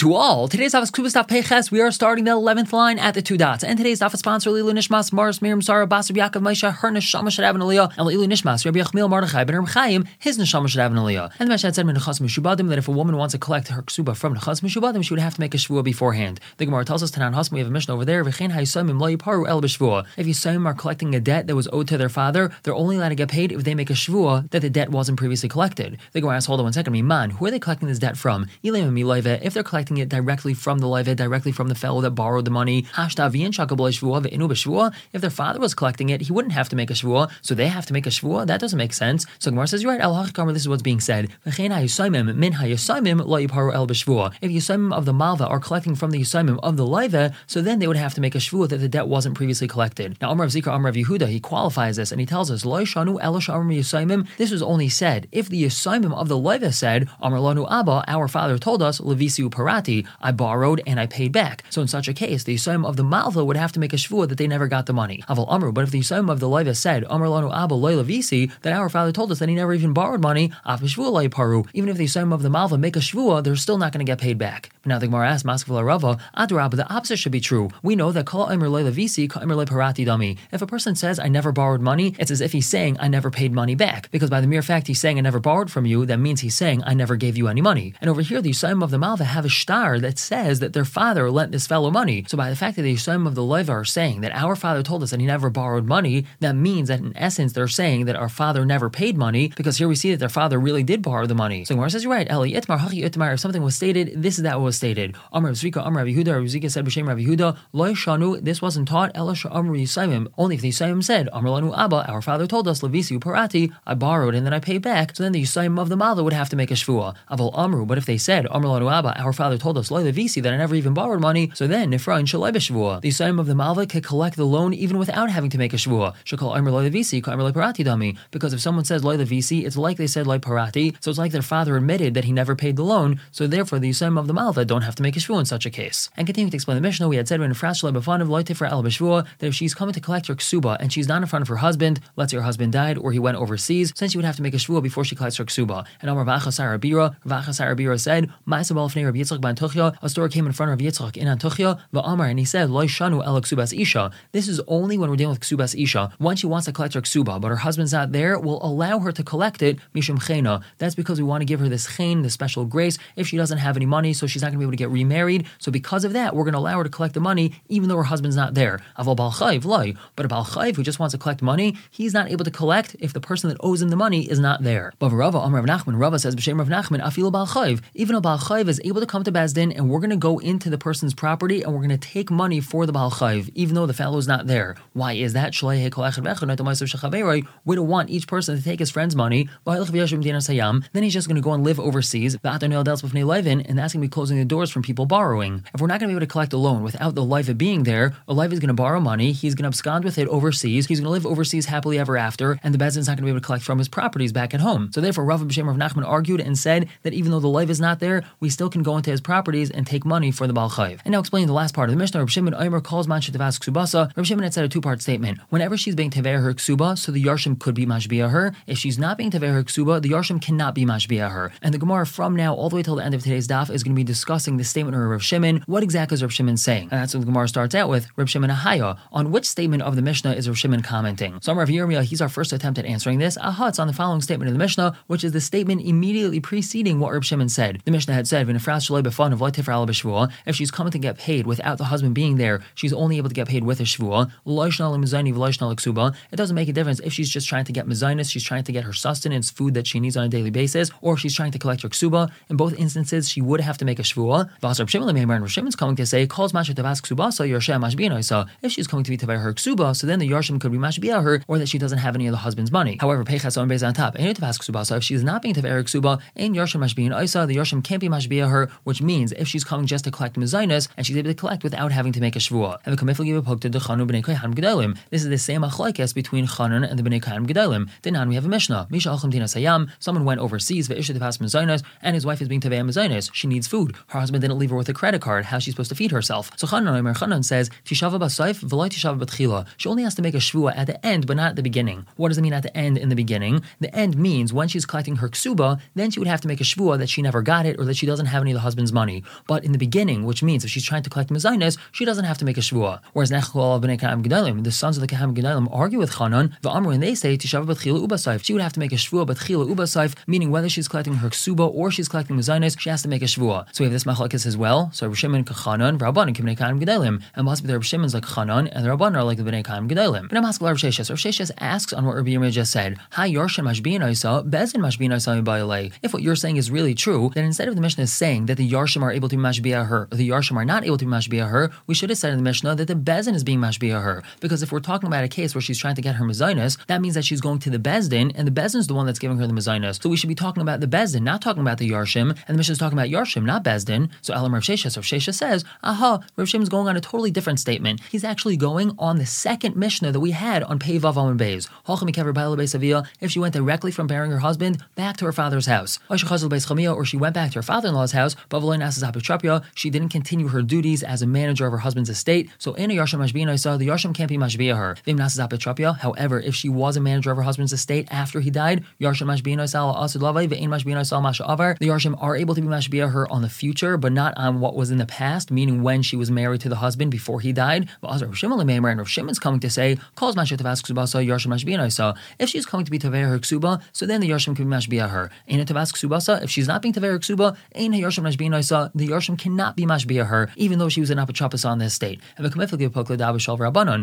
to all. Today's Daf is Kubas Daf Peches. We are starting the 11th line at the two dots. And today's Daf is sponsored Lilu Nishmas, Mars, Miriam, Sarah, Basar, Yaakov, Maisha, her Neshama Shadav and Aliyah, and Lilu Nishmas, Rabbi Yachmil, Mordechai, Ben Chaim, his Neshama Shadav and Aliyah. And the Meshad said, Menachas Mishubadim, that if a woman wants to collect her ksuba from Nechas Mishubadim, she would have to make a shvua beforehand. The Gemara tells us, Tanan Hasm, we have a mission over there, V'chein Hayisamim, Lo Yiparu El B'Shvua. If Yisayim are collecting a debt that was owed to their father, they're only allowed to get paid if they make a shvua that the debt wasn't previously collected. The Gemara asks, hold on one second, man, who are they collecting this debt from? If they're collecting it directly from the Levit, directly from the fellow that borrowed the money, if their father was collecting it, he wouldn't have to make a shvua, so they have to make a shvua. That doesn't make sense. So Gemara says, you're right, al this is what's being said. If Yisaimim of the Malva are collecting from the Yisaimim of the Leva, so then they would have to make a shvua that the debt wasn't previously collected. Now, Amr of Zikra, Amr of Yehuda, he qualifies this and he tells us, This was only said if the Yisaimim of the Leva said, Amr Lanu Abba, our father told us, Levisiu I borrowed and I paid back. So in such a case, the Yisayim of the Malva would have to make a shvua that they never got the money. Aval Amr, but if the Yisayim of the Leva said, Amr Lanu Abba Loila Visi, that our father told us that he never even borrowed money, Af Paru, even if the Yisayim of the Malva make a shvua, they're still not going to get paid back. But now the Gemara asks, Maskavla Rava, Adrab, the opposite should be true. We know that Kala Amr Loila Visi, Amr Parati Dami. If a person says, I never borrowed money, it's as if he's saying, I never paid money back. Because by the mere fact he's saying, I never borrowed from you, that means he's saying, I never gave you any money. And over here, the Yisayim of the Malva have a star that says that their father lent this fellow money. So by the fact that the Yisayim of the Leva are saying that our father told us that he never borrowed money, that means that in essence they're saying that our father never paid money, because here we see that their father really did borrow the money. So Gemara says, you're right, Eli, Itmar, Hachi, Itmar, if something was stated, this is that what was stated. Amr Zvika, Amr Rabbi Zika said, B'Shem Rabbi Yehuda, Loi Shanu, this wasn't taught, Elisha Amr Yisayim, only if the Yisayim said, Amr Lanu Abba, our father told us, Levisi Parati, I borrowed and then I paid back, so then the Yisayim of the Malva would have to make a shvua. Aval Amru, but if they said, Amr Lanu Abba, our father told us, Loi Levisi, that I never even borrowed money, so then Nifra and Shalai B'Shvua. The Yisayim of the Malva could collect the loan even without having to make a shvua. Shakal Amr Loi Levisi, Amr Loi Parati Dami. Because if someone says Loi Levisi, it's like they said Loi Parati, so it's like their father admitted that he never paid the loan, so therefore the Yisayim of the Malva don't have to make a shvua in such a case. And continuing to explain the Mishnah, we had said when Fras Shalai B'Fanav Loi Tifra El B'Shvua, that if she's coming to collect her ksuba and she's not in front of her husband, let's say her husband died or he went overseas, since she would have to make a shvua before she collects her ksuba. And Amar Vachasar Abira, Vachasar Abira said, Ma'asabal Fnei Rabbi Yitzchak ban Tuchya, a store came in front of Yitzchak in Antuchya, Amar, and he said, Loi Shanu El Ksubas Isha. This is only when we're dealing with Ksubas Isha. Once she wants to collect her ksuba, but her husband's not there, we'll allow her to collect it, Mishum Chena. That's because we want to give her this chen, this special grace, if she doesn't have any money, so she's not going to be able to get remarried. So because of that, we're going to allow her to collect the money, even though her husband's not there. Aval Bal Chayv, Loi. But a Bal Chayv who just wants to collect money, he's not able to collect if the person that owes him the money is not there. But Rava, Amr Rav Nachman, Rava says, B'Shem Nachman. Even a Bal Chayv is able to come to Bezdin, and we're going to go into the person's property and we're going to take money for the Bal Chayv, even though the fellow's not there. Why is that? We don't want each person to take his friend's money, then he's just going to go and live overseas, and that's going to be closing the doors from people borrowing. If we're not going to be able to collect a loan without the life being there, a life is going to borrow money, he's going to abscond with it overseas, he's going to live overseas happily ever after, and the Bezdin's not going to be able to collect from his properties back at home. So therefore, Rav B'Shem Rav Nachman argued and said that even though the life is not there, we still can go into his properties and take money for the Baal Chayv. And now explaining the last part of the Mishnah, Rav Shimon Omer calls man Tavas Ksubasa. Rav Shimon had said a two-part statement. Whenever she's being Tever her Ksuba, so the Yarshim could be Mashbia her. If she's not being Tever her Ksuba, the Yarshim cannot be Mashbia her. And the Gemara from now all the way till the end of today's daf is going to be discussing the statement of Rav Shimon. What exactly is Rav Shimon saying? And that's what the Gemara starts out with. Rav Shimon Ahaya. On which statement of the Mishnah is Rav Shimon commenting? So Rav Yirmiyah, he's our first attempt at answering this. Aha, it's on the following statement of the Mishnah, which is the statement immediately preceding what Rav Shimon said. The Mishnah had said, if she's coming to get paid without the husband being there, she's only able to get paid with a shvua. It doesn't make a difference if she's just trying to get mezainis, she's trying to get her sustenance, food that she needs on a daily basis, or she's trying to collect her ksuba. In both instances, she would have to make a shvua. Rav Shimon's coming to say, calls Masha Tavas Ksubasa, Yershem Mashbinaisa. If she's going to be Tavai her Ksuba, so then the Yarshim could be Mashbia her, or that she doesn't have any of the husband's money. However, Pechas on base on top, Ain't if she's not being Tavai her Ksuba, Ain Yarshim Mashbinaisa, the Yarshim can't be Mashbia her, which means if she's coming just to collect Mezainas, and she's able to collect without having to make a Shvua. And the Kamifel give a poke to the Chanun B'nei Kohanim Gedalim. This is the same Achlaikes between Chanun and the B'nei Kohanim Gedalim. Then we have a Mishnah. Someone went overseas, Ve'isha Tavas Mezainas, and his wife is being Tavai Mezainas. She needs food. Her husband didn't leave her with a credit card. How's she supposed to feed herself? So Chanan says, Tishava Basaif, V'lai Tishava Batchila. She only has to make a Shvua at the end, but not at the beginning. What does it mean at the end in the beginning? The end means when she's collecting her ksuba, then she would have to make a Shvua that she never got it or that she doesn't have any of the husband's Money. But in the beginning, which means if she's trying to collect Mazainis, she doesn't have to make a Shvua. Whereas the sons of the Kaham Gedalim argue with Chanan, the Amr, and they say Tishav B'tchila Ubasaif. She would have to make a Shvua B'tchila Ubasaif, meaning whether she's collecting her Ksuba or she's collecting Mazainis, she has to make a Shvua. So we have this Machlekes as well. So Rav Shimon Kachanan, Rabban, Kibnei Kaham Gedalim, and possibly the Rav Shimon's like Chanan, and the Rabban are like the B'nei Kaham Gedalim. But I'm asking Rav Sheshes. Rav Sheshes asks on what Rabbi Yirmiyah just said. Hi Yarshin Mashbin Isa, Bezin Mashbin Isa If what you're saying is really true, then instead of the Mishnah saying that the Yarshim are able to mashbia her, the Yarshim are not able to mashbia her, we should have said in the Mishnah that the Bezin is being mashbia her. Because if we're talking about a case where she's trying to get her Mazinus, that means that she's going to the Bezdin, and the Bezdin is the one that's giving her the Mazinus. So we should be talking about the Bezdin, not talking about the Yarshim, and the Mishnah is talking about Yarshim, not Bezdin. So Elam Rav Sheshes, Rav Sheshes says, aha, Rav Shim is going on a totally different statement. He's actually going on the second Mishnah that we had on Pei Vav and Beis. If she went directly from bearing her husband back to her father's house, or she went back to her father-in-law's house, she didn't continue her duties as a manager of her husband's estate. So in a Yarshim Mashbina saw the Yarshim can't be Mashbia her. However, if she was a manager of her husband's estate after he died, Yarshim Mashbina the Yarshim are able to be Mashbia her on the future, but not on what was in the past, meaning when she was married to the husband before he died. But Rav Shimon's coming to say, calls If she's coming to be Taver her ksuba, so then the Yarshim can be Mashbia her. Ain't it Tavas ksubasa? If she's not being Taver her ksuba, ain't Yarshim Mashbia the Yarshim cannot be Mashbia her, even though she was an Apachapas on this estate.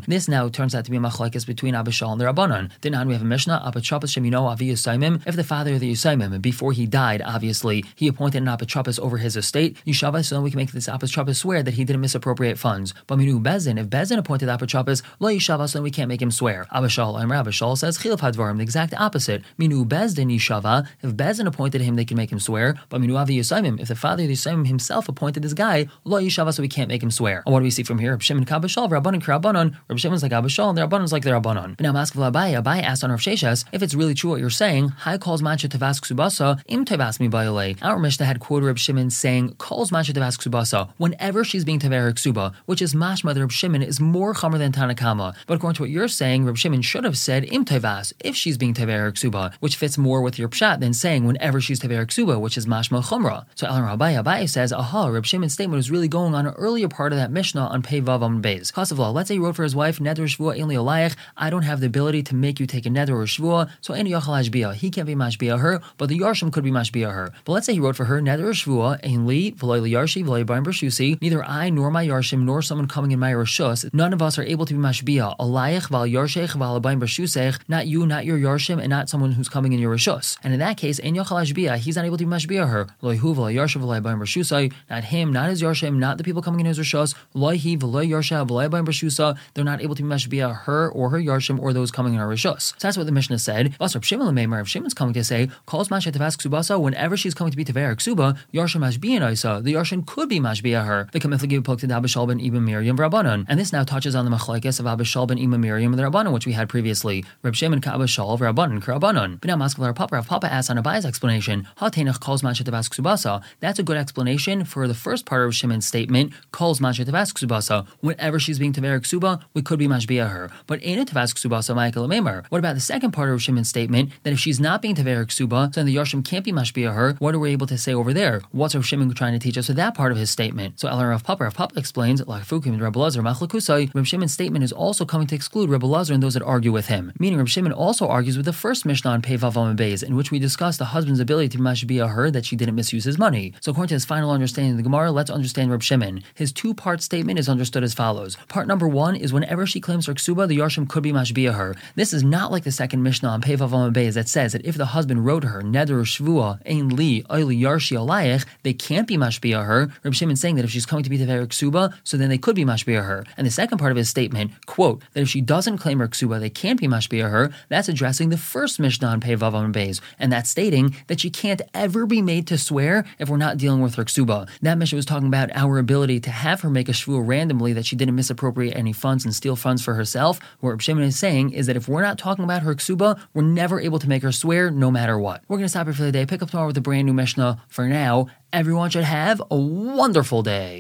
This now turns out to be a machlekes between Abba Shaul and the Rabbanon. Then we have a Mishnah, Apachapas Shemino Avi Yusaimim. If the father of the Yusaimim, before he died, obviously, he appointed an Apachapas over his estate, Yishava, so then we can make this Apachapas swear that he didn't misappropriate funds. But Minu Bezin, if Bezin appointed Apachapas, Lo Yishava, so then we can't make him swear. Abba Shaul, Amr Abba Shaul says, Chilaf Hadvarim, the exact opposite. Minu Bezdin Yishava, if Bezin appointed him, they can make him swear. But Minu Avi Yusaimim, if the father of the Yusaimim himself appointed this guy, Lo Yishava, so we can't make him swear. And what do we see from here? Reb Shimon Kabashal, Rabbanon Karabanon, Reb Shimon's like Abba Shaul, and the Rabbanon's like the Rabbanon. But now I'm asking Abai, Abai asked on Rav Sheshas, if it's really true what you're saying, High calls Mancha Tavas Ksubasa, Im Tavas Mi Our Mishnah had quoted Reb Shimon saying, calls Mancha Tavas Subasa whenever she's being Taver Suba, which is mashma that Reb Shimon is more chamer than Tanakama. But according to what you're saying, Reb Shimon should have said Im Tavas, if she's being Taver Suba, which fits more with your pshat than saying whenever she's Taver Suba, which is mashma chumra. So Alan Rabbi Abai says, aha, Reb Shimon's statement was really going on an earlier part of that Mishnah on Pei Vav Am Beis. Kasavla, let's say he wrote for his wife, Neder Shvua Ein Li I don't have the ability to make you take a Neder or Shvua, so Ein Yachal Ashbia. He can't be Mashbia her, but the Yarshim could be Mashbia her. But let's say he wrote for her, Neder or Shvua, Ein Li, V'loi Yarshi, Barim Bershusi. Neither I nor my Yarshim nor someone coming in my Rishus, none of us are able to be Mashbia. Alayich, Val Yarshech, Val Barim Bershusech, not you, not your Yarshim, and not someone who's coming in your Rishus. And in that case, Ein Yachal he's not able to be Mashbia her. Loi Hu, V'loi Barim Bershusai, not him, not his Yarshim, not the people coming in his Rishus. Loi He, V'loi Yarshav, V'loi Barim Bershusa, they're not able to be Mashbia her or her Yarshim or those coming in her Rishus. So that's what the Mishnah said. Basar Shimon Lemeimer, if Shimon's coming to say, calls Masha Tavas Ksubasa, whenever she's coming to be Taver Ksuba, Yarshim Mashbia Isa, the Yarshim could be Mashbia her. The Kamiflagi poked to Abba Shaul ben Imma Miriam Rabbanon. And this now touches on the Machlaikis of Abba Shaul ben Imma Miriam and the Rabbanon, which we had previously. Reb Shimon Ka'abishal, Rabbanon, Karabbanon. But now Maskal Papa, Rav Papa asks on Abai's explanation, Hatenach calls Masha Tavas Ksubasa. That's a good for the first part of Shimon's statement, calls Masha Tavas Ksubasa. Whenever she's being Taver Suba, we could be Mashbia her. But in a Tavas Ksubasa, Michael Meimer. What about the second part of Shimon's statement, that if she's not being Taver Suba, then the Yarshim can't be Mashbia her? What are we able to say over there? What's Rav Shimon trying to teach us with that part of his statement? So Elar Rav Papa, Rav Papa explains, like Fukim and Rebbe Lazar, Machlakusai, Rav Shimon's statement is also coming to exclude Rebbe Lazar and those that argue with him. Meaning Rav Shimon also argues with the first Mishnah on Pei Vavam Beis, in which we discussed the husband's ability to Mashbia her that she didn't misuse his money. So according to his final understanding of the Gemara, let's understand Rav Shimon. His two-part statement is understood as follows. Part number one is whenever she claims her ksuba, the Yarshim could be Mashbia her. This is not like the second Mishnah on Pei Vavam that says that if the husband wrote her Neder Shvua Ein Li Oili Yarshi Alayich, they can't be Mashbia her. Rav Shimon saying that if she's coming to be Tever Ksuba, so then they could be Mashbia her. And the second part of his statement, quote, that if she doesn't claim her Ksuba, they can't be Mashbia her, that's addressing the first Mishnah on Pei Vavam and that's stating that she can't ever be made to swear if we're not dealing with her Ksuba. That Mishnah was talking about our ability to have her make a Shvua randomly that she didn't misappropriate any funds and steal funds for herself. What Rav Shimon is saying is that if we're not talking about her Ksuba, we're never able to make her swear no matter what. We're going to stop here for the day, pick up tomorrow with a brand new Mishnah. For now, everyone should have a wonderful day.